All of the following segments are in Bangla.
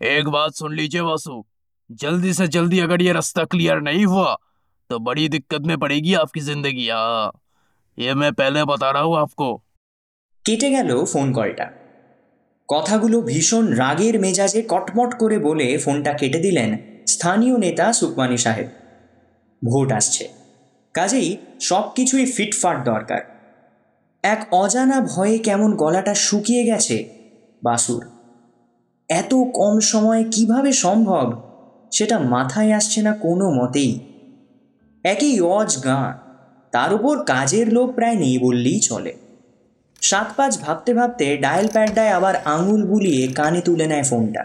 एक बात सुन लीजिए वासु जल्दी से जल्दी अगर ये रास्ता क्लियर नहीं हुआ तो बड़ी दिक्कत में पड़ेगी आपकी जिंदगी हाँ ये मैं पहले बता रहा हूँ आपको কেটে গেল ফোন কলটা কথাগুলো ভীষণ রাগের মেজাজে কটমট করে বলে ফোনটা কেটে দিলেন স্থানীয় নেতা সুকমানি সাহেব ভোট আসছে কাজেই সব কিছুই ফিটফাট দরকার এক অজানা ভয়ে কেমন গলাটা শুকিয়ে গেছে বাসুর এত কম সময়ে কীভাবে সম্ভব? সেটা মাথায় আসছে না কোনো মতেই। একই অজ গাঁ তার উপর কাজের লোক প্রায় নেই বললেই চলে। সাত পাঁচ ভাবতে ভাবতে ডায়াল প্যাডটায় আবার আঙুল বুলিয়ে কানে তুলে নেয় ফোনটা।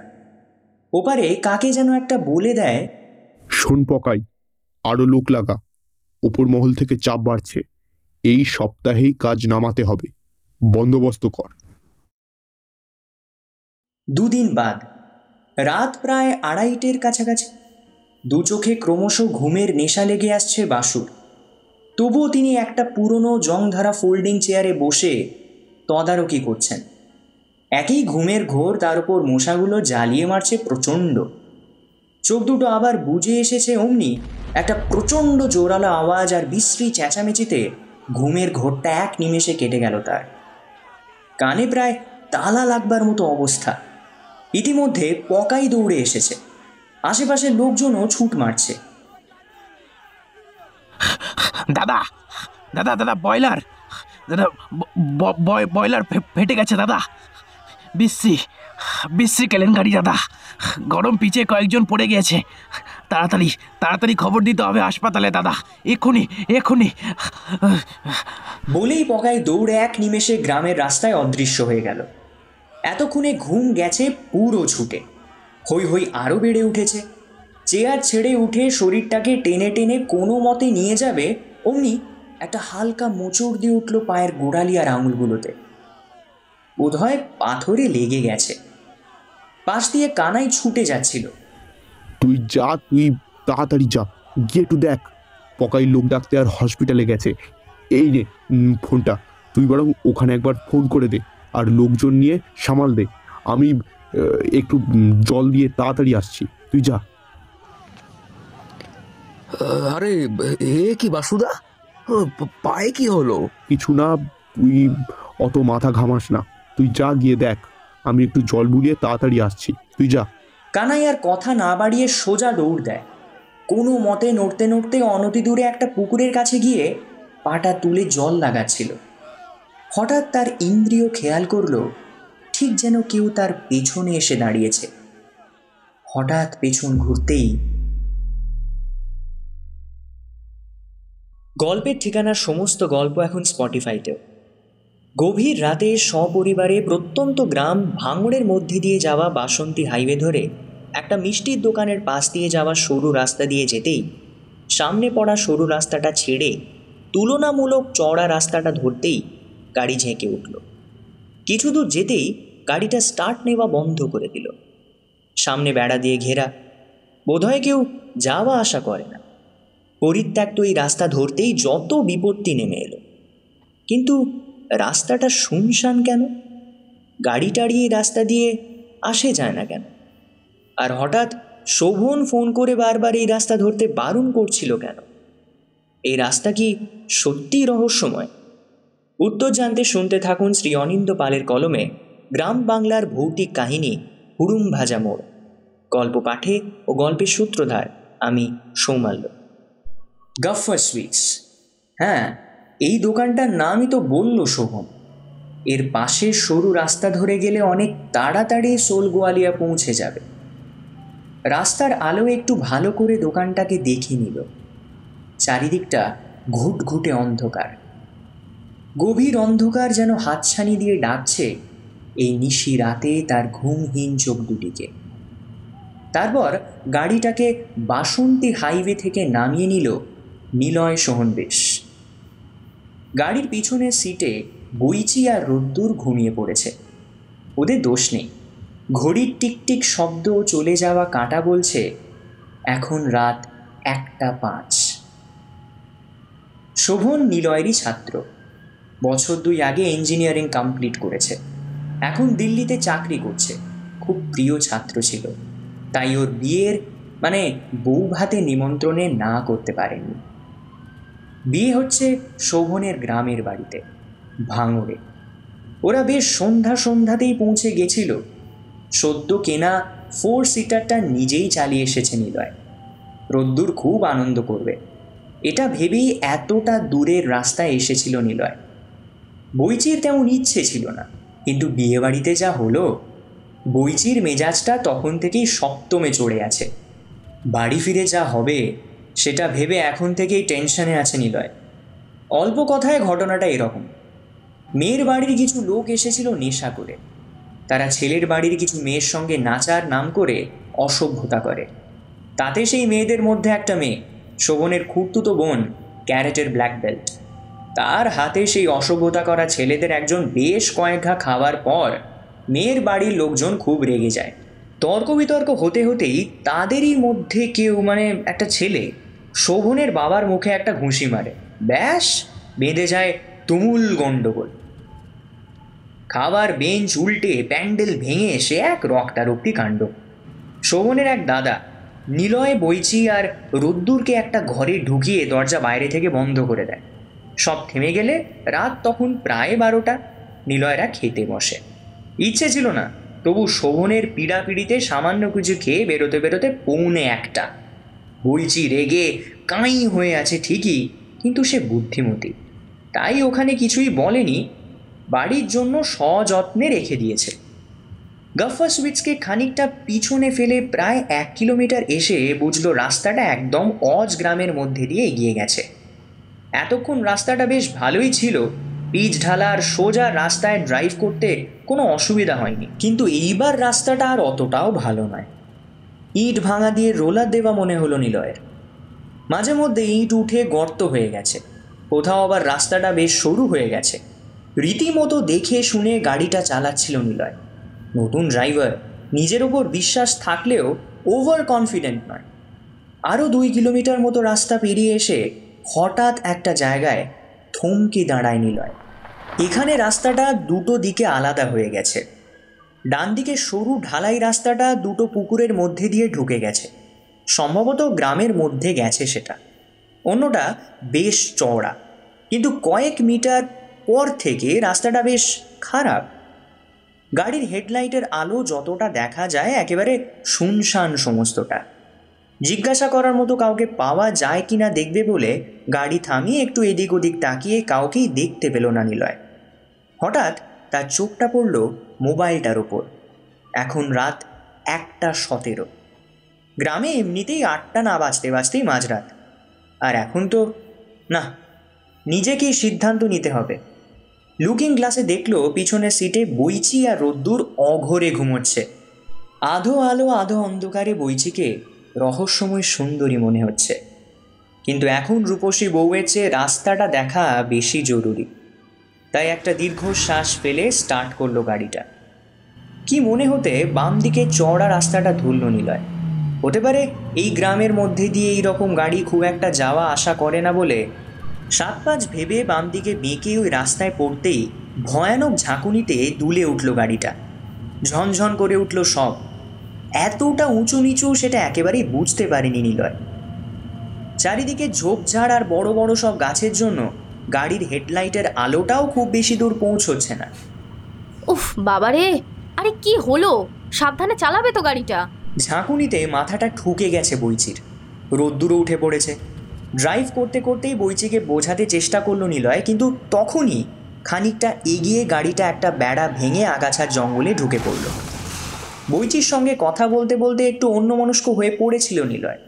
ওপারে কাকে যেন একটা বলে দেয়, শোন পকাই আরও লোক লাগা, ওপর মহল থেকে চাপ বাড়ছে, এই সপ্তাহেই কাজ নামাতে হবে, বন্দোবস্ত কর। দুদিন বাদ। রাত প্রায় আড়াইটের কাছাকাছি। দু চোখে ক্রমশ ঘুমের নেশা লেগে আসছে বাসুর। তবুও তিনি একটা পুরনো জংধারা ফোল্ডিং চেয়ারে বসে তদারকি করছেন। একই ঘুমের ঘোর তার উপর মশাগুলো জ্বালিয়ে মারছে প্রচণ্ড। চোখ দুটো আবার বুঝে এসেছে অমনি একটা প্রচণ্ড জোরালো আওয়াজ আর বিশ্রী চেঁচামেচিতে ঘুমের ঘোরটা এক নিমেষে কেটে গেল তার। কানে প্রায় তালা লাগবার মতো অবস্থা। ইতিমধ্যে পকাই দৌড়ে এসেছে। আশেপাশের লোকজনও ছুট মারছে। দাদা দাদা দাদা বয়লার দাদা বয়লার ফেটে গেছে দাদা। বিশ্রী বিশ্রী কেলেঙ্কারি দাদা। গরম পিচে কয়েকজন পড়ে গিয়েছে। তাড়াতাড়ি তাড়াতাড়ি খবর দিতে হবে হাসপাতালে দাদা। এক্ষুনি এক্ষুনি। বলেই পকায় দৌড়ে এক নিমেষে গ্রামের রাস্তায় অদৃশ্য হয়ে গেল। এতক্ষণে ঘুম গেছে পুরো ছুটে। হই হই আরও বেড়ে উঠেছে। চেয়ার ছেড়ে উঠে শরীরটাকে টেনে টেনে কোনো মতে নিয়ে যাবে অমনি একটা হালকা মোচড় দিয়ে উঠল পায়ের গোড়ালি আর আঙুলগুলোতে। বোধহয় পাথরে লেগে গেছে। পাশ দিয়ে কানাই ছুটে যাচ্ছিল। তুই যা তুই তাড়াতাড়ি যা গিয়ে একটু দেখ। পকাই লোক ডাকতে আর হসপিটালে গেছে। এই উম, ফোনটা তুই বরং ওখানে একবার ফোন করে দে। আর লোকজন নিয়ে সামাল দে। আমি একটু জল দিয়ে তাড়াতাড়ি আসছি। তুই যা। আরে এ কি বাসুদা? পায়ে কি হলো? কিছু না তুই অত মাথা ঘামাস না। তুই যা গিয়ে দেখ। আমি একটু জল বুলিয়ে তাড়াতাড়ি আসছি। তুই যা। কানাই আর কথা না বাড়িয়ে সোজা দৌড় দেয়। কোনো মতে নড়তে নড়তে অনতি দূরে একটা পুকুরের কাছে গিয়ে পাটা তুলে জল লাগাচ্ছিল। হঠাৎ তার ইন্দ্রিয় খেয়াল করল, ঠিক যেন কেউ তার পেছনে এসে দাঁড়িয়েছে। হঠাৎ পেছন ঘুরতেই গল্পের ঠিকানার সমস্ত গল্প এখন স্পটিফাইতেও। গভীর রাতে সপরিবারে প্রত্যন্ত গ্রাম ভাঙড়ের মধ্যে দিয়ে যাওয়া বাসন্তী হাইওয়ে ধরে একটা মিষ্টির দোকানের পাশ দিয়ে যাওয়া সরু রাস্তা দিয়ে যেতেই সামনে পড়া সরু রাস্তাটা ছেড়ে তুলনামূলক চড়া রাস্তাটা ধরতেই গাড়ি ঝেঁকে উঠল। কিছু দূর যেতেই গাড়িটা স্টার্ট নেওয়া বন্ধ করে দিল। সামনে বেড়া দিয়ে ঘেরা। বোধহয় কেউ যাওয়া আসা করে না। পরিত্যক্ত এই রাস্তা ধরতেই যত বিপত্তি নেমে এলো। কিন্তু রাস্তাটা শুনশান কেন? গাড়ি টাড়িয়ে রাস্তা দিয়ে আসে যায় না কেন? আর হঠাৎ শোভন ফোন করে বারবার এই রাস্তা ধরতে বারণ করছিল কেন? এই রাস্তা কি সত্যিই রহস্যময়? উত্তর জানতে শুনতে থাকুন শ্রী অনিন্দ পালের কলমে গ্রাম বাংলার ভৌতিক কাহিনী হুড়ুম ভাজা মোড়। গল্প পাঠে ও গল্পের সূত্রধার আমি সৌমাল্য। গাফার সুইটস হ্যাঁ এই দোকানটার নামই তো বলল শোভন। এর পাশে সরু রাস্তা ধরে গেলে অনেক তাড়াতাড়ি সোল গোয়ালিয়া পৌঁছে যাবে। রাস্তার আলো একটু ভালো করে দোকানটাকে দেখে নিল। চারিদিকটা ঘুটঘুটে অন্ধকার। গভীর অন্ধকার যেন হাতছানি দিয়ে ডাকছে এই নিশি রাতে তার ঘুমহীন চোখ দুটিকে। তারপর গাড়িটাকে বাসন্তী হাইওয়ে থেকে নামিয়ে নিল নিলয় সোহনবেশ। গাড়ির পিছনের সিটে বইচি আর রোদ্দুর ঘুমিয়ে পড়েছে। ওদের দোষ নেই। ঘড়ির টিকটিক শব্দ চলে যাওয়া কাঁটা বলছে, এখন রাত একটা পাঁচ। শোভন নিলয়েরই ছাত্র। বছর দুই আগে ইঞ্জিনিয়ারিং কমপ্লিট করেছে। এখন দিল্লিতে চাকরি করছে। খুব প্রিয় ছাত্র ছিল। তাই ওর বিয়ের মানে বউ ভাতে নিমন্ত্রণে না করতে পারেনি। বিয়ে হচ্ছে শোভনের গ্রামের বাড়িতে, ভাঙড়ে। ওরা বেশ সন্ধ্যা সন্ধ্যাতেই পৌঁছে গেছিল। সদ্য কেনা ফোর সিটারটা নিজেই চালিয়ে এসেছে নিলয়। রোদ্দুর খুব আনন্দ করবে। এটা ভেবেই এতটা দূরের রাস্তায় এসেছিল নিলয়। বইচির তেমন ইচ্ছে ছিল না। কিন্তু বিয়েবাড়িতে যা হলো, বইচির মেজাজটা তখন থেকেই সপ্তমে চড়ে আছে। বাড়ি ফিরে যা হবে, সেটা ভেবে এখন থেকেই টেনশনে আছে নিলয়। অল্প কথায় ঘটনাটা এরকম। মেয়ের বাড়ির কিছু লোক এসেছিল নেশা করে। তারা ছেলের বাড়ির কিছু মেয়ের সঙ্গে নাচার নাম করে অসভ্যতা করে। তাতে সেই মেয়েদের মধ্যে একটা মেয়ে, শোভনের খুঁড়তুতো বোন, ক্যারেটের ব্ল্যাক বেল্ট। তার হাতে সেই অসভ্যতা করা ছেলেদের একজন বেশ কয়েক ঘা খাওয়ার পর মেয়ের বাড়ির লোকজন খুব রেগে যায়। তর্ক বিতর্ক হতে হতেই তাদেরই মধ্যে কেউ মানে একটা ছেলে শোভনের বাবার মুখে একটা ঘুষি মারে। ব্যাস, বেঁধে যায় তুমুল গণ্ডগোল খাবার বেঞ্চ উল্টে প্যান্ডেল ভেঙে সে এক রক্তারক্তি কাণ্ড। শোভনের এক দাদা নিলয় বইচি আর রোদ্দুরকে একটা ঘরে ঢুকিয়ে দরজা বাইরে থেকে বন্ধ করে দেয়। সব থেমে গেলে রাত তখন প্রায় বারোটা। নিলয়রা খেতে বসে। ইচ্ছে ছিল না, তবু শোভনের পীড়াপিড়িতে সামান্য কিছু খেয়ে বেরোতে বেরোতে পৌনে একটা। বইচি রেগে কাঁই হয়ে আছে ঠিকই, কিন্তু সে বুদ্ধিমতী। তাই ওখানে কিছুই বলেনি, বাড়ির জন্য সযত্নে রেখে দিয়েছে। গাফার সুইটসকে খানিকটা পিছনে ফেলে প্রায় এক কিলোমিটার এসে বুঝলো রাস্তাটা একদম অজ গ্রামের মধ্যে দিয়ে এগিয়ে গেছে। এতক্ষণ রাস্তাটা বেশ ভালোই ছিল। পিচ ঢালার সোজা রাস্তায় ড্রাইভ করতে কোনো অসুবিধা হয়নি। কিন্তু এইবার রাস্তাটা আর অতটাও ভালো নয়। ইট ভাঙা দিয়ে রোলার দেওয়া মনে হলো নিলয়ের। মাঝে মধ্যে ইট উঠে গর্ত হয়ে গেছে। কোথাও আবার রাস্তাটা বেশ সরু হয়ে গেছে। রীতিমতো দেখে শুনে গাড়িটা চালাচ্ছিল নিলয়। নতুন ড্রাইভার নিজের ওপর বিশ্বাস থাকলেও ওভার কনফিডেন্ট নয়। আরও দুই কিলোমিটার মতো রাস্তা পেরিয়ে এসে হঠাৎ একটা জায়গায় থমকে দাঁড়ায় নিলয়। এখানে রাস্তাটা দুটো দিকে আলাদা হয়ে গেছে। ডান দিকে সরু ঢালাই রাস্তাটা দুটো পুকুরের মধ্যে দিয়ে ঢুকে গেছে। সম্ভবত গ্রামের মধ্যে গেছে সেটা। অন্যটা বেশ চওড়া। কিন্তু কয়েক মিটার পর থেকে রাস্তাটা বেশ খারাপ। গাড়ির হেডলাইটের আলো যতটা দেখা যায় একেবারে শুনশান সমস্তটা। জিজ্ঞাসা করার মতো কাউকে পাওয়া যায় কি না দেখবে বলে গাড়ি থামিয়ে একটু এদিক ওদিক তাকিয়ে কাউকেই দেখতে পেল না নিলয়। হঠাৎ তার চোখটা পড়ল মোবাইলটার ওপর। এখন রাত একটা সতেরো। গ্রামে এমনিতেই আটটা না বাজতে বাজতেই মাঝরাত। আর এখন তো, না, নিজেকেই সিদ্ধান্ত নিতে হবে। লুকিং গ্লাসে দেখল পিছনের সিটে বইচি আর রোদ্দুর অঘরে ঘুমোচ্ছে। আধো আলো আধো অন্ধকারে বইচিকে রহস্যময় সুন্দরী মনে হচ্ছে। কিন্তু এখন রূপসী বউয়ের চেয়ে রাস্তাটা দেখা বেশি জরুরি। তাই একটা দীর্ঘশ্বাস ফেলে স্টার্ট করল গাড়িটা। কি মনে হতে বাম দিকে চওড়া রাস্তাটা ধরল নিলয়। হতে পারে এই গ্রামের মধ্যে দিয়ে এই রকম গাড়ি খুব একটা যাওয়া আসা করে না বলে সাত পাঁচ ভেবে বাম দিকে বেঁকে ওই রাস্তায় পড়তেই ভয়ানক ঝাঁকুনিতে দুলে উঠল গাড়িটা। ঝনঝন করে উঠল সব। এতটা উঁচু নিচু সেটা একেবারেই বুঝতে পারেনি নিলয়। চারিদিকে ঝোপঝাড় আর বড় বড় সব গাছের জন্য গাড়ির হেডলাইটের আলোটাও খুব বেশি দূর পৌঁছচ্ছে না। উফ বাবারে! আরে কি হলো? সাবধানে চালাবে তো গাড়িটা। ঝাঁকুনিতে মাথাটা ঠুকে গেছে বইচির রোদ্দুরও উঠে পড়েছে। ড্রাইভ করতে করতেই বইচিকে বোঝাতে চেষ্টা করল নিলয় কিন্তু তখনই খানিকটা এগিয়ে গাড়িটা একটা বেড়া ভেঙে আগাছার জঙ্গলে ঢুকে পড়ল। বইচির সঙ্গে কথা বলতে বলতে একটু অন্যমনস্ক হয়ে পড়েছিল নিলয়।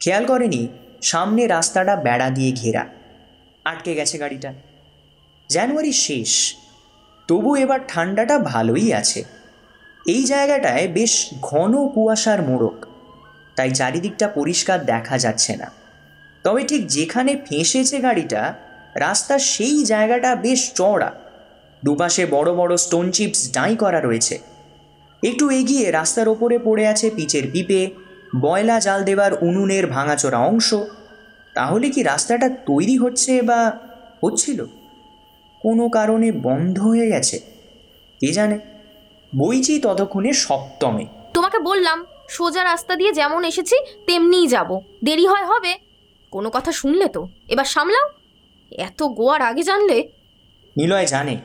খেয়াল করেনি, সামনে রাস্তাটা বেড়া দিয়ে ঘেরা। আটকে গেছে গাড়িটা। জানুয়ারি শেষ। তবু এবার ঠান্ডাটা ভালোই আছে। এই জায়গাটায় বেশ ঘন কুয়াশার মোড়ক। তাই চারিদিকটা পরিষ্কার দেখা যাচ্ছে না। তবে ঠিক যেখানে ফেঁসেছে গাড়িটা, রাস্তার সেই জায়গাটা বেশ চওড়া। দুপাশে বড় বড় স্টোন চিপস ডাই করা রয়েছে। একটু এগিয়ে রাস্তার ওপরে পড়ে আছে পিচের পিপে বয়লা জাল দেবার উনুনের ভাঙাচোরা অংশ। তাহলে কি রাস্তাটা তৈরি হচ্ছে বা হচ্ছিল? কোনো কারণে বন্ধ হয়ে গেছে কে জানে? বইচি ততক্ষণে সপ্তমে। তোমাকে বললাম সোজা রাস্তা দিয়ে যেমন এসেছি তেমনিই যাব। দেরি হয় হবে? কোনো কথা শুনলে তো? এবার সামলাও। এত গোয়ার আগে জানলে? নিলয় জানে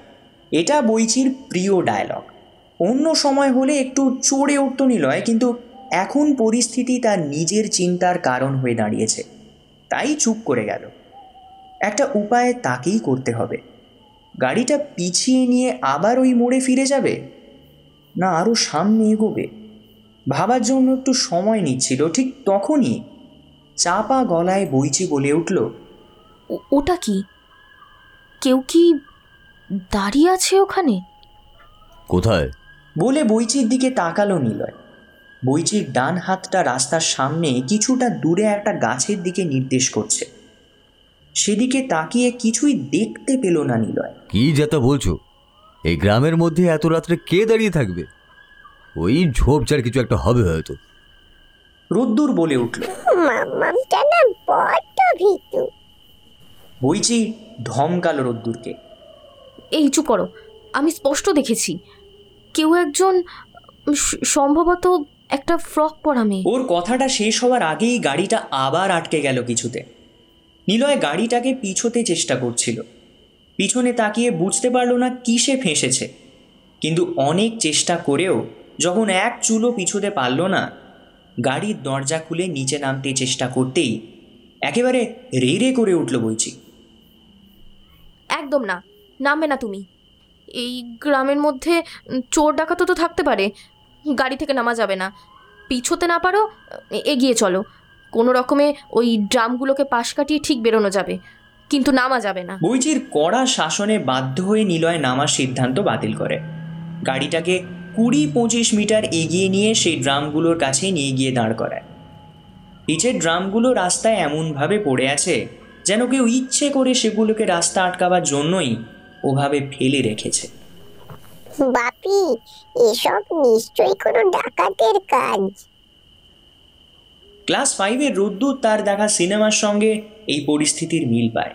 এটা বইচির প্রিয় ডায়লগ অন্য সময় হলে একটু চড়ে উঠত নিলয় কিন্তু এখন পরিস্থিতি তার নিজের চিন্তার কারণ হয়ে দাঁড়িয়েছে। তাই চুপ করে গেল। একটা উপায় তাকেই করতে হবে। গাড়িটা পিছিয়ে নিয়ে আবার ওই মোড়ে ফিরে যাবে? না আরও সামনে এগোবে? ভাবার জন্য একটু সময় নিচ্ছিল ঠিক তখনই চাপা গলায় বইচি বলে উঠল ও- ওটা কি? কেউ কি দাঁড়িয়ে আছে ওখানে? কোথায়? বলে বইচির দিকে তাকালো নিলয়। বইচির ডান হাতটা রাস্তার সামনে কিছুটা দূরে একটা গাছের দিকে নির্দেশ করছে। সেদিকে তাকিয়ে কিছুই দেখতে পেল না নিলয়। কি যেটা বলছো? এই গ্রামের মধ্যে এত রাত্রে কে দাঁড়িয়ে থাকবে? ওই ঝোপঝাড় কিছু একটা হবে হয়তো। রোদ্দুর বলে উঠল। মামামটা না বড্ড ভীতু। বইচি ধমকালো রোদ্দুরকে। এই চুপ করো আমি স্পষ্ট দেখেছি। কেউ একজন সম্ভবত একটা ফ্রক পরা মেয়ে। ওর কথাটা শেষ হওয়ার আগেই গাড়িটা আবার আটকে গেল কিছুতে। নিলয় গাড়িটাকে পিছোতে চেষ্টা করছিল। পিছনে তাকিয়ে বুঝতে পারল না কিসে ফেঁসেছে। কিন্তু অনেক চেষ্টা করেও যখন এক চুলো পিছোতে পারল না গাড়ির দরজা খুলে নিচে নামতে চেষ্টা করতেই একেবারে রে রে করে উঠল বইছি একদম না নামবে না তুমি। এই গ্রামের মধ্যে চোর ডাকাতও তো থাকতে পারে। গাড়ি থেকে নামা যাবে না। পিছোতে না পারো এগিয়ে চলো। কোনো রকমে ওই ড্রামগুলোকে পাশ কাটিয়ে ঠিক বেরোনো যাবে। কিন্তু নামা যাবে না। বইচির কড়া শাসনে বাধ্য হয়ে নিলয় নামার সিদ্ধান্ত বাতিল করে। গাড়িটাকে কুড়ি পঁচিশ মিটার এগিয়ে নিয়ে সেই ড্রামগুলোর কাছে নিয়ে গিয়ে দাঁড় করায়। নিচের ড্রামগুলো রাস্তায় এমনভাবে পড়ে আছে, যেন কেউ ইচ্ছে করে সেগুলোকে রাস্তা আটকাবার জন্যই ওভাবে ফেলে রেখেছে। বাপি এসব নিশ্চয়ই কোনো ডাকাতের কাজ। ক্লাস ফাইভের রোদ্দুর তার দেখা সিনেমার সঙ্গে এই পরিস্থিতির মিল পায়।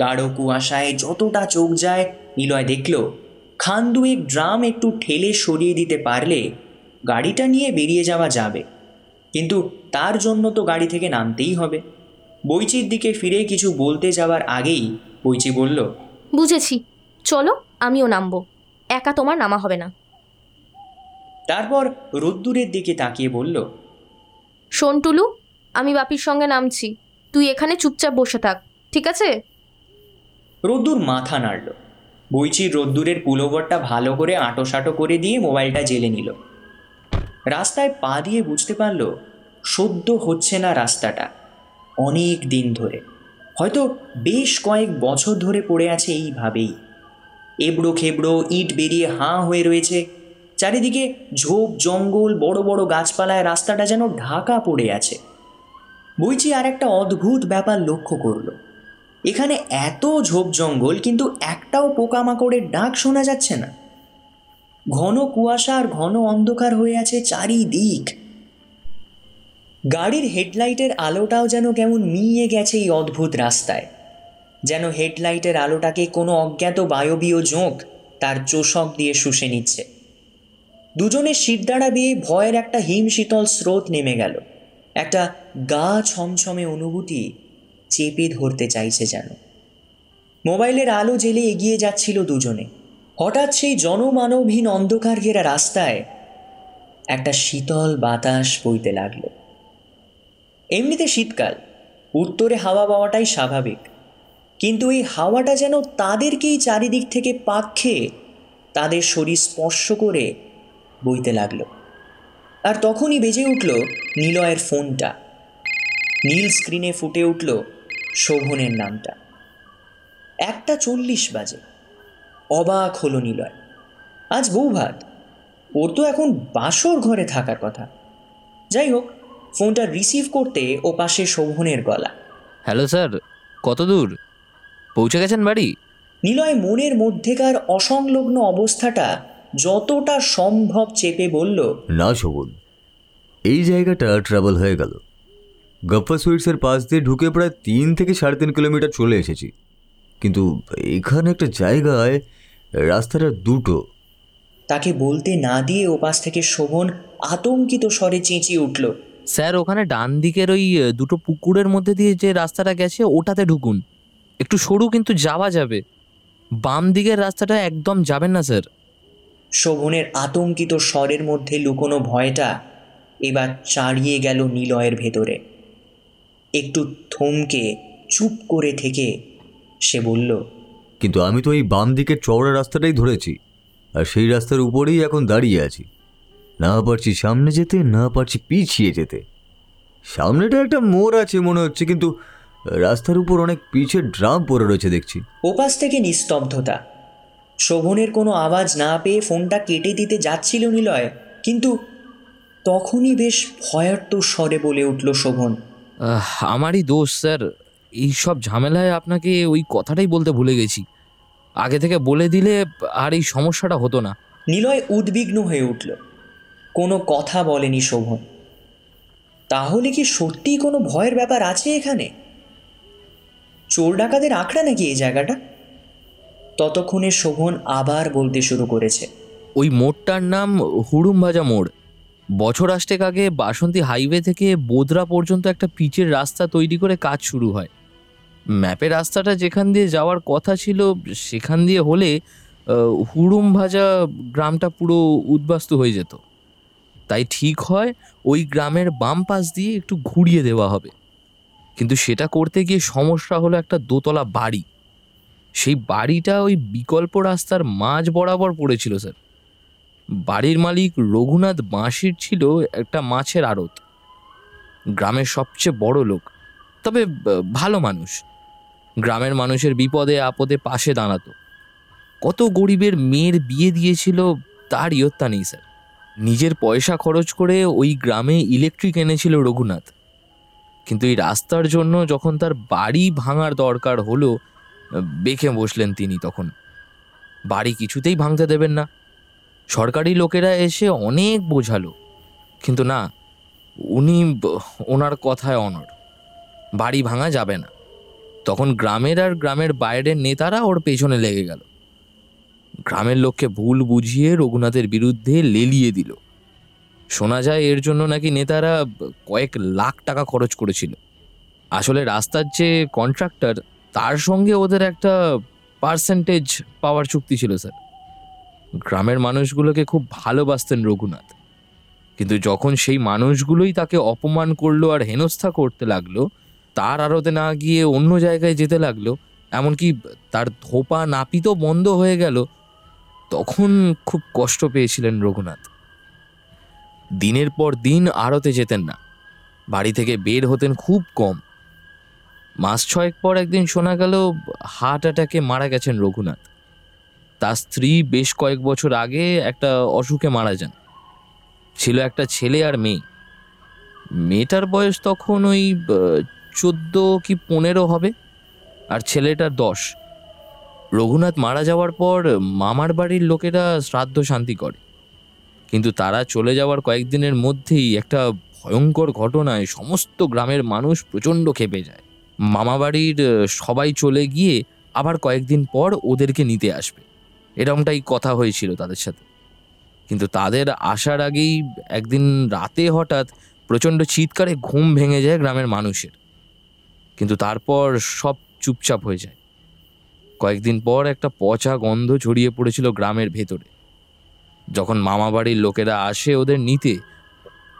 গাঢ় কুয়াশায় যতটা চোখ যায় নিলয় দেখল খান দুয়েক ড্রাম একটু ঠেলে সরিয়ে দিতে পারলে গাড়িটা নিয়ে বেরিয়ে যাওয়া যাবে। কিন্তু তার জন্য তো গাড়ি থেকে নামতেই হবে। বইচির দিকে ফিরে কিছু বলতে যাওয়ার আগেই বইচি বলল বুঝেছি। চলো আমিও নামবো। একা তোমার নামা হবে না। তারপর রোদ্দুরের দিকে তাকিয়ে বলল শোন টুলু আমি বাপির সঙ্গে নামছি। তুই এখানে চুপচাপ বসে থাক ঠিক আছে? রোদ্দুর মাথা নাড়ল। বইচির রোদ্দুরের পুলোভরটা ভালো করে আঁটোসাঁটো করে দিয়ে মোবাইলটা জেলে নিল। রাস্তায় পা দিয়ে বুঝতে পারল সদ্য হচ্ছে না রাস্তাটা অনেক দিন ধরে। হয়তো বেশ কয়েক বছর ধরে পড়ে আছে এইভাবেই। এবড়ো খেবড়ো ইট বেরিয়ে হাঁ হয়ে রয়েছে, চারিদিকে ঝোপ, জঙ্গল, বড় বড় গাছপালায় রাস্তাটা যেন ঢাকা পড়ে আছে। বইচি আর একটা অদ্ভুত ব্যাপার লক্ষ্য করল। এখানে এত ঝোপ জঙ্গল, কিন্তু একটাও পোকামাকড়ের ডাক শোনা যাচ্ছে না। ঘন কুয়াশা আর ঘন অন্ধকার হয়ে আছে চারিদিক। গাড়ির হেডলাইটের আলোটাও যেন কেমন মিয়ে গেছে এই অদ্ভুত রাস্তায়। যেন হেডলাইটের আলোটাকে কোনো অজ্ঞাত বায়বীয় জোঁক তার চোষক দিয়ে শুষে নিচ্ছে। দুজনের শিরদাঁড়া বেয়ে ভয়ের একটা হিমশীতল স্রোত নেমে গেল। একটা গা ছমছমে অনুভূতি চেপে ধরতে চাইছে যেন। মোবাইলের আলো জেলে এগিয়ে যাচ্ছিল দুজনে। হঠাৎ সেই জনমানবহীন অন্ধকার ঘেরা রাস্তায় একটা শীতল বাতাস বইতে লাগল। এমনিতে শীতকাল, উত্তরে হাওয়া পাওয়াটাই স্বাভাবিক। কিন্তু এই হাওয়াটা যেন তাদেরকেই চারিদিক থেকে পাক খেয়ে তাদের শরীর স্পর্শ করে বইতে লাগল। আর তখনই বেজে উঠল নিলয়ের ফোনটা। নীল স্ক্রিনে ফুটে উঠল শোভনের নামটা। একটা চল্লিশ বাজে। অবাক হলো নিলয়। আজ বৌভাত, ওর তো এখন বাসর ঘরে থাকার কথা। যাই হোক ফোনটা রিসিভ করতে ও পাশে শোভনের গলা। হ্যালো স্যার কত দূর? পৌঁছে গেছেন বাড়ি? নিলয় মনের মধ্যেকার অসংলগ্ন অবস্থাটা যতটা সম্ভব চেপে বলল না শোভন এই জায়গাটা ট্রাভেল হয়ে গেল। গপ্পা সুইটসের পাশ দিয়ে ঢুকে প্রায় তিন থেকে সাড়ে তিন কিলোমিটার চলে এসেছি। কিন্তু এখানে একটা জায়গায় রাস্তাটা দুটো। তাকে বলতে না দিয়ে ওপাশ থেকে শোভন আতঙ্কিত স্বরে চেঁচিয়ে উঠল স্যার ওখানে ডান দিকের ওই দুটো পুকুরের মধ্যে দিয়ে যে রাস্তাটা গেছে ওটাতে ঢুকুন। একটু সরু কিন্তু যাওয়া যাবে। বাম দিকের রাস্তাটা একদম যাবেন না স্যার। শোভনের আতঙ্কিত স্বরের মধ্যে লুকোনো ভয়টা এবার চাড়িয়ে গেল নিলয়ের ভেতরে। একটু থমকে চুপ করে থেকে সে বলল কিন্তু আমি তো এই বাম দিকের চওড়া রাস্তাটাই ধরেছি আর সেই রাস্তার উপরেই এখন দাঁড়িয়ে আছি। না পারছি সামনে যেতে না পারছি পিছিয়ে যেতে। সামনেটা একটা মোড় আছে মনে হচ্ছে কিন্তু রাস্তার উপর অনেক পিছের ড্রাম পড়ে রয়েছে দেখছি। ওপাশ থেকে নিস্তব্ধতা। শোভনের কোনো আওয়াজ না পেয়ে ফোনটা কেটে দিতে যাচ্ছিল নিলয় কিন্তু তখনই বেশ ভয়ার্ত স্বরে বলে উঠল শোভন। আমারই দোষ স্যার। এই সব ঝামেলায় আপনাকে ওই কথাটাই বলতে ভুলে গেছি। আগে থেকে বলে দিলে আর এই সমস্যাটা হতো না। নিলয় উদ্বিগ্ন হয়ে উঠল। কোনো কথা বলেনি শোভন। তাহলে কি সত্যিই কোনো ভয়ের ব্যাপার আছে এখানে? চোর ডাকাতের আখড়া নাকি এই জায়গাটা? ততক্ষণে শোভন আবার বলতে শুরু করেছে। ওই মোড়টার নাম হুড়ুম ভাজা মোড়। বছর আষ্টেক আগে বাসন্তী হাইওয়ে থেকে বোদরা পর্যন্ত একটা পিচের রাস্তা তৈরি করে কাজ শুরু হয়। ম্যাপে রাস্তাটা যেখান দিয়ে যাওয়ার কথা ছিল সেখান দিয়ে হলে আহ, হুড়ুম ভাজা গ্রামটা পুরো উদ্বাস্তু হয়ে যেত। তাই ঠিক হয় ওই গ্রামের বাম পাশ দিয়ে একটু ঘুরিয়ে দেওয়া হবে। কিন্তু সেটা করতে গিয়ে সমস্যা হলো একটা দোতলা বাড়ি। সেই বাড়িটা ওই বিকল্প রাস্তার মাঝ বরাবর পড়েছিল, স্যার। বাড়ির মালিক রঘুনাথ বাঁশির ছিল একটা মাছের আড়ত। গ্রামের সবচেয়ে বড় লোক, তবে ভালো মানুষ। গ্রামের মানুষের বিপদে আপদে পাশে দাঁড়াতো। কত গরিবের মেয়ের বিয়ে দিয়েছিল তার ইয়ত্তা নেই, স্যার। নিজের পয়সা খরচ করে ওই গ্রামে ইলেকট্রিক এনেছিল রঘুনাথ। কিন্তু এই রাস্তার জন্য যখন তার বাড়ি ভাঙার দরকার হলো, বেঁকে বসলেন তিনি তখন। বাড়ি কিছুতেই ভাঙতে দেবেন না। সরকারি লোকেরা এসে অনেক বোঝালো। কিন্তু না, উনি ওনার কথায় অনড়। বাড়ি ভাঙা যাবে না। তখন গ্রামের আর গ্রামের বাইরের নেতারা ওর পেছনে লেগে গেল। গ্রামের লোককে ভুল বুঝিয়ে রঘুনাথের বিরুদ্ধে লেলিয়ে দিল। শোনা যায় এর জন্য নাকি নেতারা কয়েক লাখ টাকা খরচ করেছিল। আসলে রাস্তার যে কন্ট্রাক্টর তার সঙ্গে ওদের একটা পার্সেন্টেজ পাওয়ার চুক্তি ছিল স্যার গ্রামের মানুষগুলোকে খুব ভালোবাসতেন রঘুনাথ। কিন্তু যখন সেই মানুষগুলোই তাকে অপমান করল আর হেনস্থা করতে লাগল, তার আড়তে না গিয়ে অন্য জায়গায় যেতে লাগল, এমনকি তার ধোপা নাপিতও বন্ধ হয়ে গেল তখন খুব কষ্ট পেয়েছিলেন রঘুনাথ। দিনের পর দিন আড়তে যেতেন না। বাড়ি থেকে বের হতেন খুব কম। মাস ছয়েক পর একদিন শোনা গেল, হার্ট অ্যাটাকে মারা গেছেন রঘুনাথ। তার স্ত্রী বেশ কয়েক বছর আগে একটা অসুখে মারা যান। ছিল একটা ছেলে আর মেয়ে। মেয়েটার বয়স তখন ওই চোদ্দ কি পনেরো হবে। আর ছেলেটার দশ। রঘুনাথ মারা যাওয়ার পর মামার বাড়ির লোকেরা শ্রাদ্ধ শান্তি করে। কিন্তু তারা চলে যাওয়ার কয়েকদিনের মধ্যেই একটা ভয়ঙ্কর ঘটনায় সমস্ত গ্রামের মানুষ প্রচণ্ড খেপে যায়। মামা বাড়ির সবাই চলে গিয়ে আবার কয়েকদিন পর ওদেরকে নিতে আসবে। এরকমটাই কথা হয়েছিল তাদের সাথে। কিন্তু তাদের আসার আগেই একদিন রাতে হঠাৎ প্রচণ্ড চিৎকারে ঘুম ভেঙে যায় গ্রামের মানুষের। কিন্তু তারপর সব চুপচাপ হয়ে যায়। কয়েকদিন পর একটা পচা গন্ধ ছড়িয়ে পড়েছিল গ্রামের ভেতরে। যখন মামা বাড়ির লোকেরা আসে ওদের নিতে,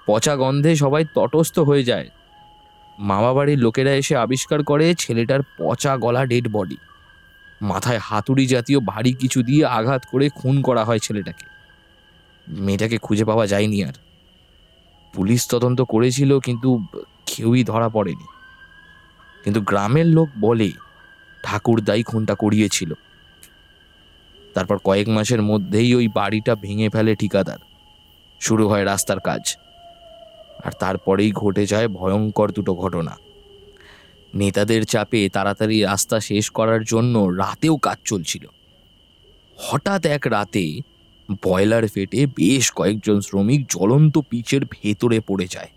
পচা গন্ধে সবাই তটস্থ হয়ে যায়। মামা বাড়ির লোকেরা এসে আবিষ্কার করে ছেলেটার পচা গলা ডেড বডি। মাথায় হাতুড়ি জাতীয় ভারী কিছু দিয়ে আঘাত করে খুন করা হয় ছেলেটাকে। মেয়েটাকে খুঁজে পাওয়া যায়নি আর। পুলিশ তদন্ত করেছিল, কিন্তু কেউই ধরা পড়েনি। কিন্তু গ্রামের লোক বলে ঠাকুরদাই খুনটা করিয়েছিল। তারপর কয়েক মাসের মধ্যেই ওই বাড়িটা ভেঙে ফেলে ঠিকাদার। শুরু হয় রাস্তার কাজ। আর তারপরেই ঘটে যায় ভয়ঙ্কর দুটো ঘটনা। নেতাদের চাপে তাড়াতাড়ি রাস্তা শেষ করার জন্য রাতেও কাজ চলছিল। হঠাৎ এক রাতে বয়লার ফেটে বেশ কয়েকজন শ্রমিক জ্বলন্ত পিচের ভেতরে পড়ে যায়।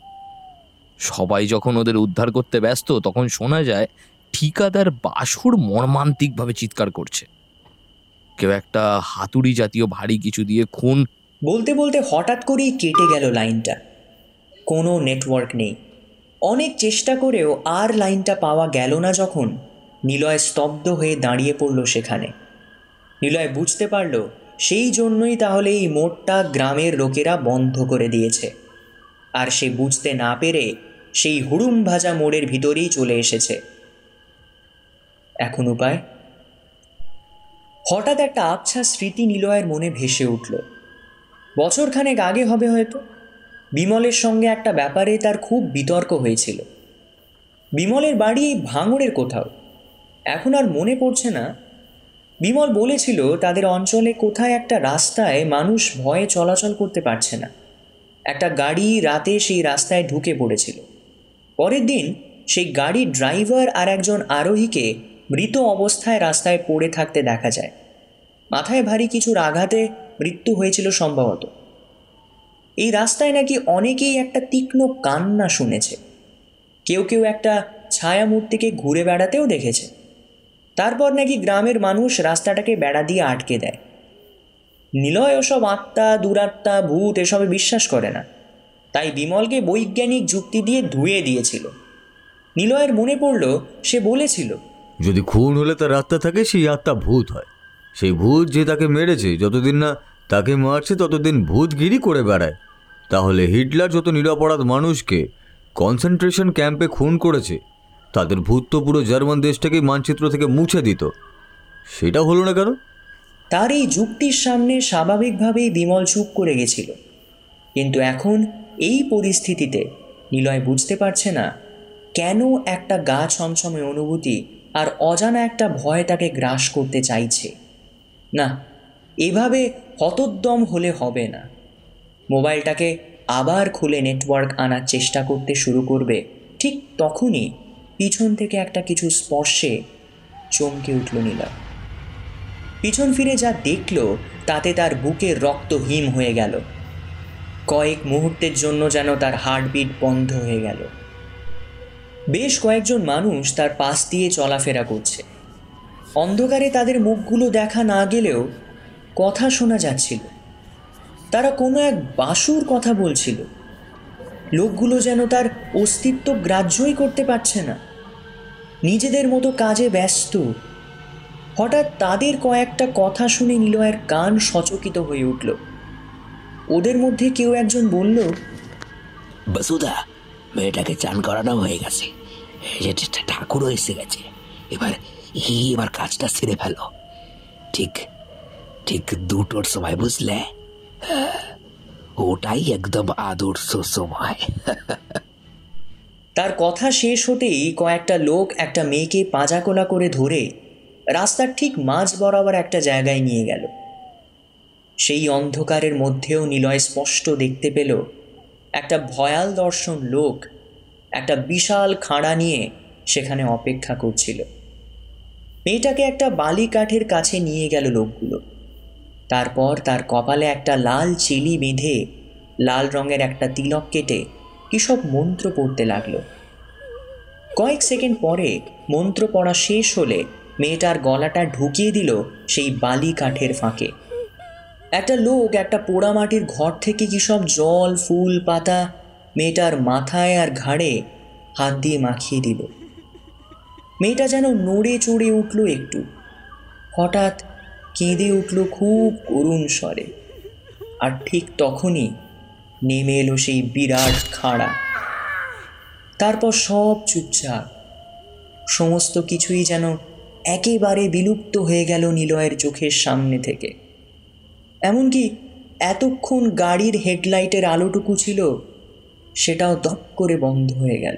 সবাই যখন ওদের উদ্ধার করতে ব্যস্ত, তখন শোনা যায় ঠিকাদার বাসুর মর্মান্তিকভাবে চিৎকার করছে। কেউ একটা হাতুড়ি জাতীয় ভারী কিছু দিয়ে খুন। বলতে বলতে হঠাৎ করেই কেটে গেল লাইনটা। কোনো নেটওয়ার্ক নেই। অনেক চেষ্টা করেও আর লাইনটা পাওয়া গেল না যখন নিলয় স্তব্ধ হয়ে দাঁড়িয়ে পড়ল সেখানে। নিলয় বুঝতে পারল, সেই জন্যই তাহলে এই মোড়টা গ্রামের লোকেরা বন্ধ করে দিয়েছে। আর সে বুঝতে না পেরে সেই হুড়ুম ভাজা মোড়ের ভিতরেই চলে এসেছে। এখন উপায়? হঠাৎ একটা আবছা স্মৃতি নিলয়ের মনে ভেসে উঠল। বছরখানেক আগে হবে হয়তো। বিমলের সঙ্গে একটা ব্যাপারে তার খুব বিতর্ক হয়েছিল। বিমলের বাড়ি ভাঙড়ের কোথাও। এখন আর মনে পড়ছে না। বিমল বলেছিল তাদের অঞ্চলে কোথায় একটা রাস্তায় মানুষ ভয়ে চলাচল করতে পারছে না। একটা গাড়ি রাতে সেই রাস্তায় ঢুকে পড়েছিল। পরের দিন সেই গাড়ির ড্রাইভার আর একজন আরোহীকে মৃত অবস্থায় রাস্তায় পড়ে থাকতে দেখা যায়। মাথায় ভারী কিছুর আঘাতে মৃত্যু হয়েছিল সম্ভবত। এই রাস্তায় নাকি অনেকেই একটা তীক্ষ্ণ কান্না শুনেছে। কেউ কেউ একটা ছায়া মূর্তিকে ঘুরে বেড়াতেও দেখেছে। তারপর নাকি গ্রামের মানুষ রাস্তাটাকে বেড়া দিয়ে আটকে দেয়। নিলয় ওসব আত্মা, দুরাত্মা, ভূত এসবে বিশ্বাস করে না। তাই বিমলকে বৈজ্ঞানিক যুক্তি দিয়ে ধুয়ে দিয়েছিল। নিলয়ের মনে পড়ল, সে বলেছিল যদি খুন হলে তার আত্মা থাকে, সেই আত্মা ভূত হয়। সেই ভূত যে তাকে মেরেছে, যতদিন না তাকে মারছে, ততদিন ভূতগিরি করে বেড়ায়। তাহলে হিটলার যত নিরপরাধ মানুষকে কনসেন্ট্রেশন ক্যাম্পে খুন করেছে, তাদের ভূত তো পুরো জার্মান দেশটাকেই মানচিত্র থেকে মুছে দিত। সেটা হলো না কেন? তার এই যুক্তির সামনে স্বাভাবিকভাবেই বিমল চুপ করে গেছিল। কিন্তু এখন এই পরিস্থিতিতে নিলয় বুঝতে পারছে না, কেন একটা গা ছমছমে অনুভূতি আর অজানা একটা ভয় তাকে গ্রাস করতে চাইছে। না, এভাবে হতোদ্যম হলে হবে না। মোবাইলটাকে আবার খুলে নেটওয়ার্ক আনার চেষ্টা করতে শুরু করবে। ঠিক তখনই পিছন থেকে একটা কিছু স্পর্শে চমকে উঠল নিলয় পিছন ফিরে যা দেখল, তাতে তার বুকের রক্ত হিম হয়ে গেল। কয়েক মুহূর্তের জন্য যেন তার হার্টবিট বন্ধ হয়ে গেল। বেশ কয়েকজন মানুষ তার পাশ দিয়ে চলাফেরা করছে। অন্ধকারে তাদের মুখগুলো দেখা না গেলেও কথা শোনা যাচ্ছিল। তারা কোনো এক বাসুর কথা বলছিল। লোকগুলো যেন তার অস্তিত্ব গ্রাহ্যই করতে পারছে না। নিজেদের মতো কাজে ব্যস্ত। হঠাৎ তাদের কয়েকটা কথা শুনে নিলয়ের কান সচকিত হয়ে উঠল। ওদের মধ্যে কেউ একজন বলল বসুদা মেয়েটাকে চান করানো হয়ে গেছে। ঠাকুরও এসে গেছে। এবার এই এবার কাজটা সেরে ফেলো। ঠিক ঠিক দুটোর সময় বুঝলে? হ্যাঁ, ওটাই একদম আদর্শ সময়। তার কথা শেষ হতেই কয়েকটা লোক একটা মেয়েকে পাঁজাকোলা করে ধরে রাস্তার ঠিক মাঝ বরাবর একটা জায়গায় নিয়ে গেল। সেই অন্ধকারের মধ্যেও নিলয় স্পষ্ট দেখতে পেল একটা ভয়াল দর্শন লোক একটা বিশাল খাঁড়া নিয়ে সেখানে অপেক্ষা করছিল। মেয়েটাকে একটা বালি কাঠের কাছে নিয়ে গেল লোকগুলো। তারপর তার কপালে একটা লাল চিলি বেঁধে লাল রঙের একটা তিলক কেটে কিসব মন্ত্র পড়তে লাগল। কয়েক সেকেন্ড পরে মন্ত্র পড়া শেষ হলে মেয়েটার গলাটা ঢুকিয়ে দিল সেই বালি কাঠের ফাঁকে। একটা লোক একটা পোড়ামাটির ঘর থেকে কি সব জল, ফুল, পাতা মেয়েটার মাথায় আর ঘাড়ে হাত দিয়ে মাখিয়ে দিল। মেয়েটা যেন নড়ে চড়ে উঠল একটু। হঠাৎ কেঁদে উঠল খুব করুণ স্বরে। আর ঠিক তখনই নেমে এলো সেই বিরাট খাড়া। তারপর সব চুপচাপ। সমস্ত কিছুই যেন একেবারে বিলুপ্ত হয়ে গেল নিলয়ের চোখের সামনে থেকে। এমনকি এতক্ষণ গাড়ির হেডলাইটের আলোটুকু ছিল, সেটাও দপ করে বন্ধ হয়ে গেল।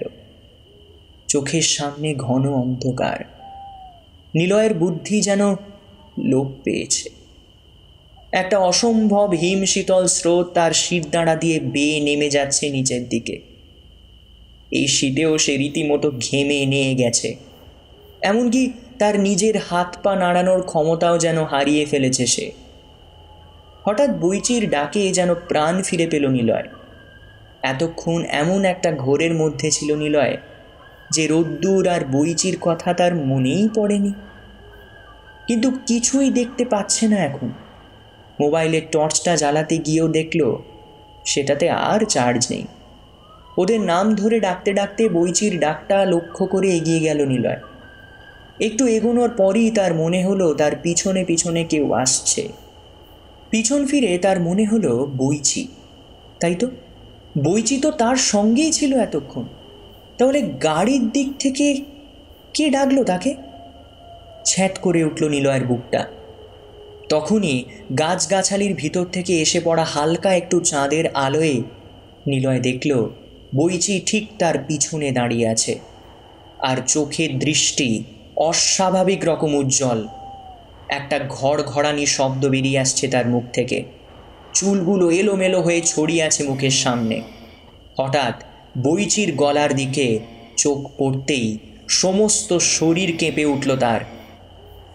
চোখের সামনে ঘন অন্ধকার। নিলয়ের বুদ্ধি যেন লোপ পেয়েছে। একটা অসম্ভব হিম শীতল স্রোত তার শিরদাঁড়া দিয়ে বেয়ে নেমে যাচ্ছে নিচের দিকে। এই শীতেও সে রীতিমতো ঘেমে নিয়ে গেছে। এমনকি তার নিজের হাত পা নাড়ানোর ক্ষমতাও যেন হারিয়ে ফেলেছে সে। হঠাৎ বইচির ডাকে যেন প্রাণ ফিরে পেল নিলয়। এতক্ষণ এমন একটা ঘোরের মধ্যে ছিল নিলয়, যে রোদ্দুর আর বইচির কথা তার মনেই পড়েনি। কিন্তু কিছুই দেখতে পাচ্ছে না এখন। মোবাইলের টর্চটা জ্বালাতে গিয়েও দেখল, সেটাতে আর চার্জ নেই। ওদের নাম ধরে ডাকতে ডাকতে বইচির ডাকটা লক্ষ্য করে এগিয়ে গেল নিলয়। একটু এগোনোর পরই তার মনে হলো তার পিছনে পিছনে কেউ আসছে। পিছন ফিরে তার মনে হলো বইচি। তাই তো? বইচি তো তার সঙ্গেই ছিল এতক্ষণ। তাহলে গাড়ির দিক থেকে কে ডাকলো তাকে? ছ্যাট করে উঠল নিলয়ের বুকটা। তখনই গাছগাছালির ভিতর থেকে এসে পড়া হালকা একটু চাঁদের আলোয় নিলয় দেখল বইচি ঠিক তার পিছনে দাঁড়িয়ে আছে। আর চোখের দৃষ্টি অস্বাভাবিক রকম উজ্জ্বল। একটা ঘড় ঘড়ানি শব্দ বেরিয়ে আসছে তার মুখ থেকে। চুলগুলো এলোমেলো হয়ে ছড়িয়ে আছে মুখের সামনে। হঠাৎ বইচির গলার দিকে চোখ পড়তেই সমস্ত শরীর কেঁপে উঠল তার।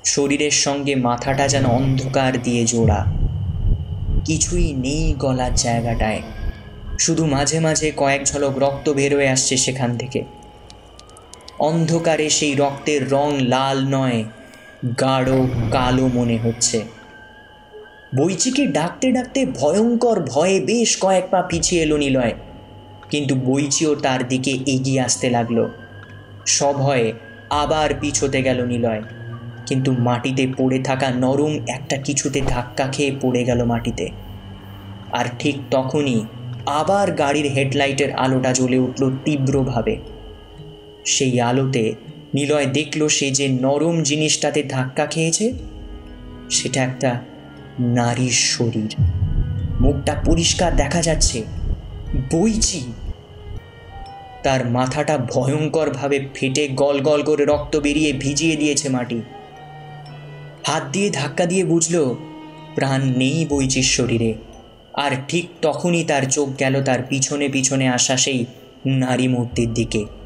শরীরের সঙ্গে মাথাটা যেন অন্ধকার দিয়ে জোড়া। কিছুই নেই গলার জায়গাটায়। শুধু মাঝে মাঝে কয়েক ঝলক রক্ত বেরোয় আসছে সেখান থেকে। অন্ধকারে সেই রক্তের রং লাল নয় গাঢ় কালো মনে হচ্ছে। বইচিকে ডাকতে ডাকতে ভয়ঙ্কর ভয়ে বেশ কয়েক পা পিছিয়ে এলো নিলয়। কিন্তু বইচিও তার দিকে এগিয়ে আসতে লাগল। সভয়ে আবার পিছোতে গেল নিলয়। কিন্তু মাটিতে পড়ে থাকা নরম একটা কিছুতে ধাক্কা খেয়ে পড়ে গেল মাটিতে। আর ঠিক তখনই আবার গাড়ির হেডলাইটের আলোটা জ্বলে উঠল তীব্রভাবে। সেই আলোতে নিলয় দেখল সে যে নরম জিনিসটাতে ধাক্কা খেয়েছে, সেটা একটা নারীর শরীর। মুখটা পরিষ্কার দেখা যাচ্ছে বইছি তার মাথাটা ভয়ঙ্করভাবে ফেটে গল গল করে রক্ত বেরিয়ে ভিজিয়ে দিয়েছে মাটি। হাত দিয়ে ধাক্কা দিয়ে বুঝল, প্রাণ নেই বইচির শরীরে। আর ঠিক তখনই তার চোখ গেল তার পিছনে পিছনে আসা সেই নারী মূর্তির দিকে।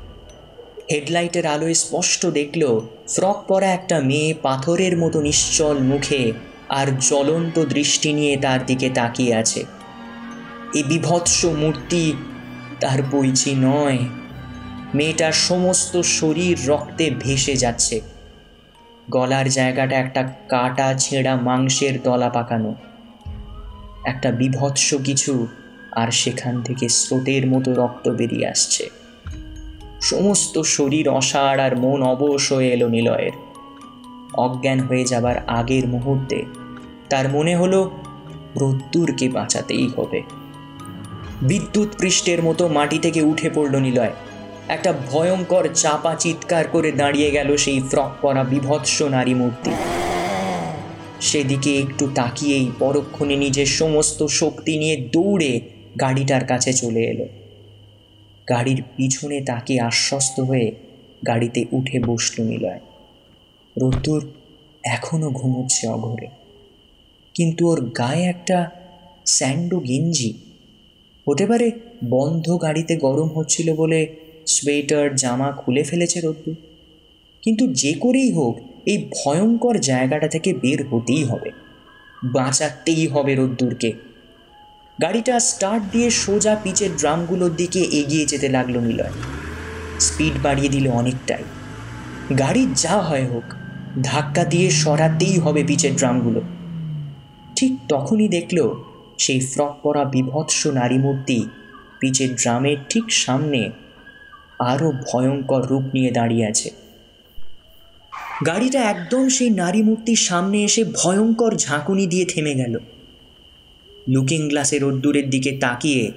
হেডলাইটের আলোয় স্পষ্ট দেখল, ফ্রক পরা একটা মেয়ে পাথরের মতো নিশ্চল মুখে আর জ্বলন্ত দৃষ্টি নিয়ে তার দিকে তাকিয়ে আছে। এই বিভৎস মূর্তি তার বইছি নয়। মেয়েটার সমস্ত শরীর রক্তে ভেসে যাচ্ছে। গলার জায়গাটা একটা কাটা ছেঁড়া মাংসের দলা পাকানো। একটা বিভৎস কিছু আর সেখান থেকে স্রোতের মতো রক্ত বেরিয়ে আসছে। সমস্ত শরীর অসাড় আর মন অবশ হয়ে এলো নিলয়ের। অজ্ঞান হয়ে যাবার আগের মুহূর্তে তার মনে হলো, রোদ্দুরকে বাঁচাতেই হবে। বিদ্যুৎ পৃষ্ঠের মতো মাটি থেকে উঠে পড়ল নিলয়। একটা ভয়ঙ্কর চাপা চিৎকার করে দাঁড়িয়ে গেল সেই ফ্রক পরা বিভৎস নারী মূর্তি। সেদিকে একটু তাকিয়েই পরক্ষণে নিজের সমস্ত শক্তি নিয়ে দৌড়ে গাড়িটার কাছে চলে এলো। গাড়ির পিছনে তাকে আশ্বস্ত হয়ে গাড়িতে উঠে বসল নিলয়। রোদ্দুর এখনও ঘুমোচ্ছে অঘরে। কিন্তু ওর গায়ে একটা স্যান্ডো গেঞ্জি। হতে পারে বন্ধ গাড়িতে গরম হচ্ছিল বলে সোয়েটার, জামা খুলে ফেলেছে রোদ্দুর। কিন্তু যে করেই হোক, এই ভয়ঙ্কর জায়গাটা থেকে বের হতেই হবে। বাঁচাতেই হবে রোদ্দুরকে। গাড়িটা স্টার্ট দিয়ে সোজা পিচের ড্রামগুলোর দিকে এগিয়ে যেতে লাগল নিলয়। স্পিড বাড়িয়ে দিল অনেকটাই। গাড়ি যা হয় হোক, ধাক্কা দিয়ে সরাতেই হবে পিচের ড্রামগুলো। ঠিক তখনই দেখল সেই ফ্রক পরা বিভৎস নারী মূর্তি পিচের ড্রামের ঠিক সামনে আরও ভয়ঙ্কর রূপ নিয়ে দাঁড়িয়ে আছে। গাড়িটা একদম সেই নারী মূর্তির সামনে এসে ভয়ঙ্কর ঝাঁকুনি দিয়ে থেমে গেল। লুকিং গ্লাসের রোদ্দুরের দিকে তাকিয়ে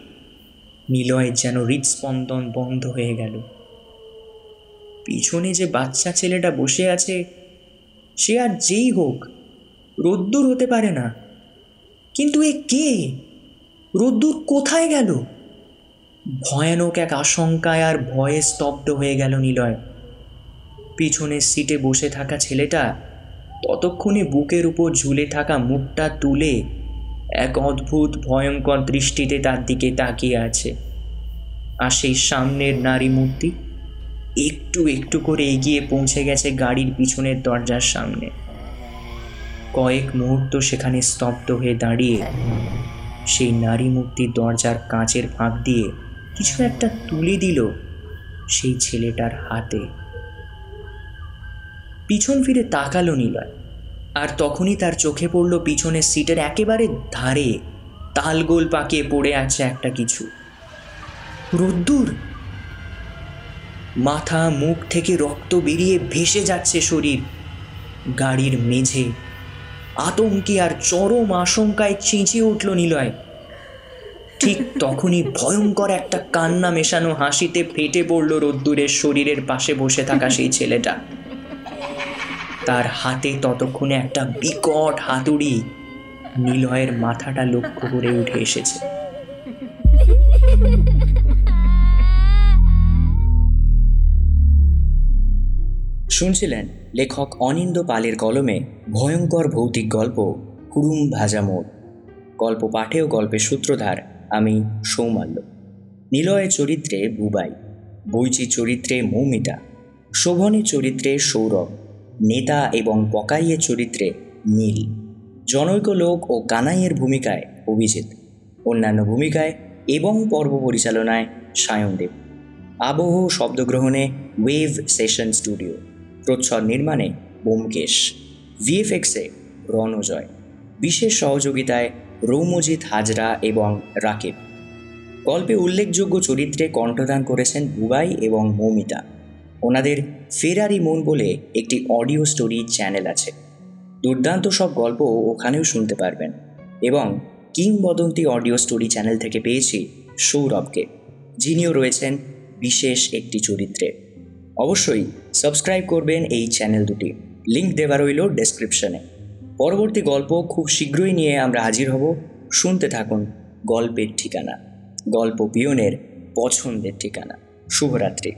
নিলয়ের যেন হৃদস্পন্দন বন্ধ হয়ে গেল। পিছনে যে বাচ্চা ছেলেটা বসে আছে, সে আর যেই হোক, রোদ্দুর হতে পারে না। কিন্তু এ কে? রোদ্দুর কোথায় গেল? ভয়ানক এক আশঙ্কায় আর ভয়ে স্তব্ধ হয়ে গেল নিলয়। পিছনের সিটে বসে থাকা ছেলেটা ততক্ষণে বুকের উপর ঝুলে থাকা মুখটা তুলে এক অদ্ভুত, ভয়ঙ্কর দৃষ্টিতে তার দিকে তাকিয়ে আছে। আর সেই সামনের নারী মূর্তি একটু একটু করে এগিয়ে পৌঁছে গেছে গাড়ির পিছনের দরজার সামনে। কয়েক মুহূর্ত সেখানে স্তব্ধ হয়ে দাঁড়িয়ে সেই নারী মূর্তির দরজার কাঁচের ফাঁক দিয়ে কিছু একটা তুলে দিল সেই ছেলেটার হাতে। পিছন ফিরে তাকালো নিলয়। আর তখনই তার চোখে পড়ল পিছনের সিটের একেবারে ধারে তালগোল পাকিয়ে পড়ে আছে একটা কিছু। রোদ্দুর! মাথা, মুখ থেকে রক্ত বেরিয়ে ভেসে যাচ্ছে শরীর। গাড়ির মেঝে আতঙ্কে আর চরম আশঙ্কায় চেঁচিয়ে উঠল নিলয়। ঠিক তখনই ভয়ঙ্কর একটা কান্না মেশানো হাসিতে ফেটে পড়ল রোদ্দুরের শরীরের পাশে বসে থাকা সেই ছেলেটা। তার হাতে ততক্ষণে একটা বিকট হাতুড়ি নিলয়ের মাথাটা লক্ষ্য করে উঠে এসেছে। শুনছিলেন লেখক অনিন্দ পালের কলমে ভয়ঙ্কর ভৌতিক গল্প কুরুম ভাজা মোড়। গল্প পাঠে ও গল্পের সূত্রধার আমি সৌমাল্য। নিলয়ের চরিত্রে বুবাই বৈচি চরিত্রে মৌমিতা শোভনী চরিত্রে সৌরভ নেতা এবং পকাইয়ের চরিত্রে নীল। জনৈক লোক ও কানাইয়ের ভূমিকায় অভিজিৎ। অন্যান্য ভূমিকায় এবং পর্ব পরিচালনায় সায়নদেব। আবহ শব্দগ্রহণে ওয়েভ সেশন স্টুডিও। প্রচ্ছদ নির্মাণে বোমকেশ ভিএফএক্সে রণজয়। বিশেষ সহযোগিতায় রৌমজিৎ হাজরা এবং রাকিব। গল্পে উল্লেখযোগ্য চরিত্রে কণ্ঠদান করেছেন বুবাই এবং মৌমিতা। ওনাদের ফেরারি মন বলে একটি অডিও স্টোরি চ্যানেল আছে। দুর্দান্ত সব গল্প ওখানেও শুনতে পারবেন এবং কিংবদন্তি অডিও স্টোরি চ্যানেল থেকে পেয়েছি সৌরভকে, যিনিও রয়েছেন বিশেষ একটি চরিত্রে। অবশ্যই সাবস্ক্রাইব করবেন এই চ্যানেল দুটি। লিংক দেওয়া রইল ডেসক্রিপশনে। পরবর্তী গল্প খুব শীঘ্রই নিয়ে আমরা হাজির হব। শুনতে থাকুন গল্পের ঠিকানা, গল্প পিয়নের পছন্দের ঠিকানা। শুভরাত্রি।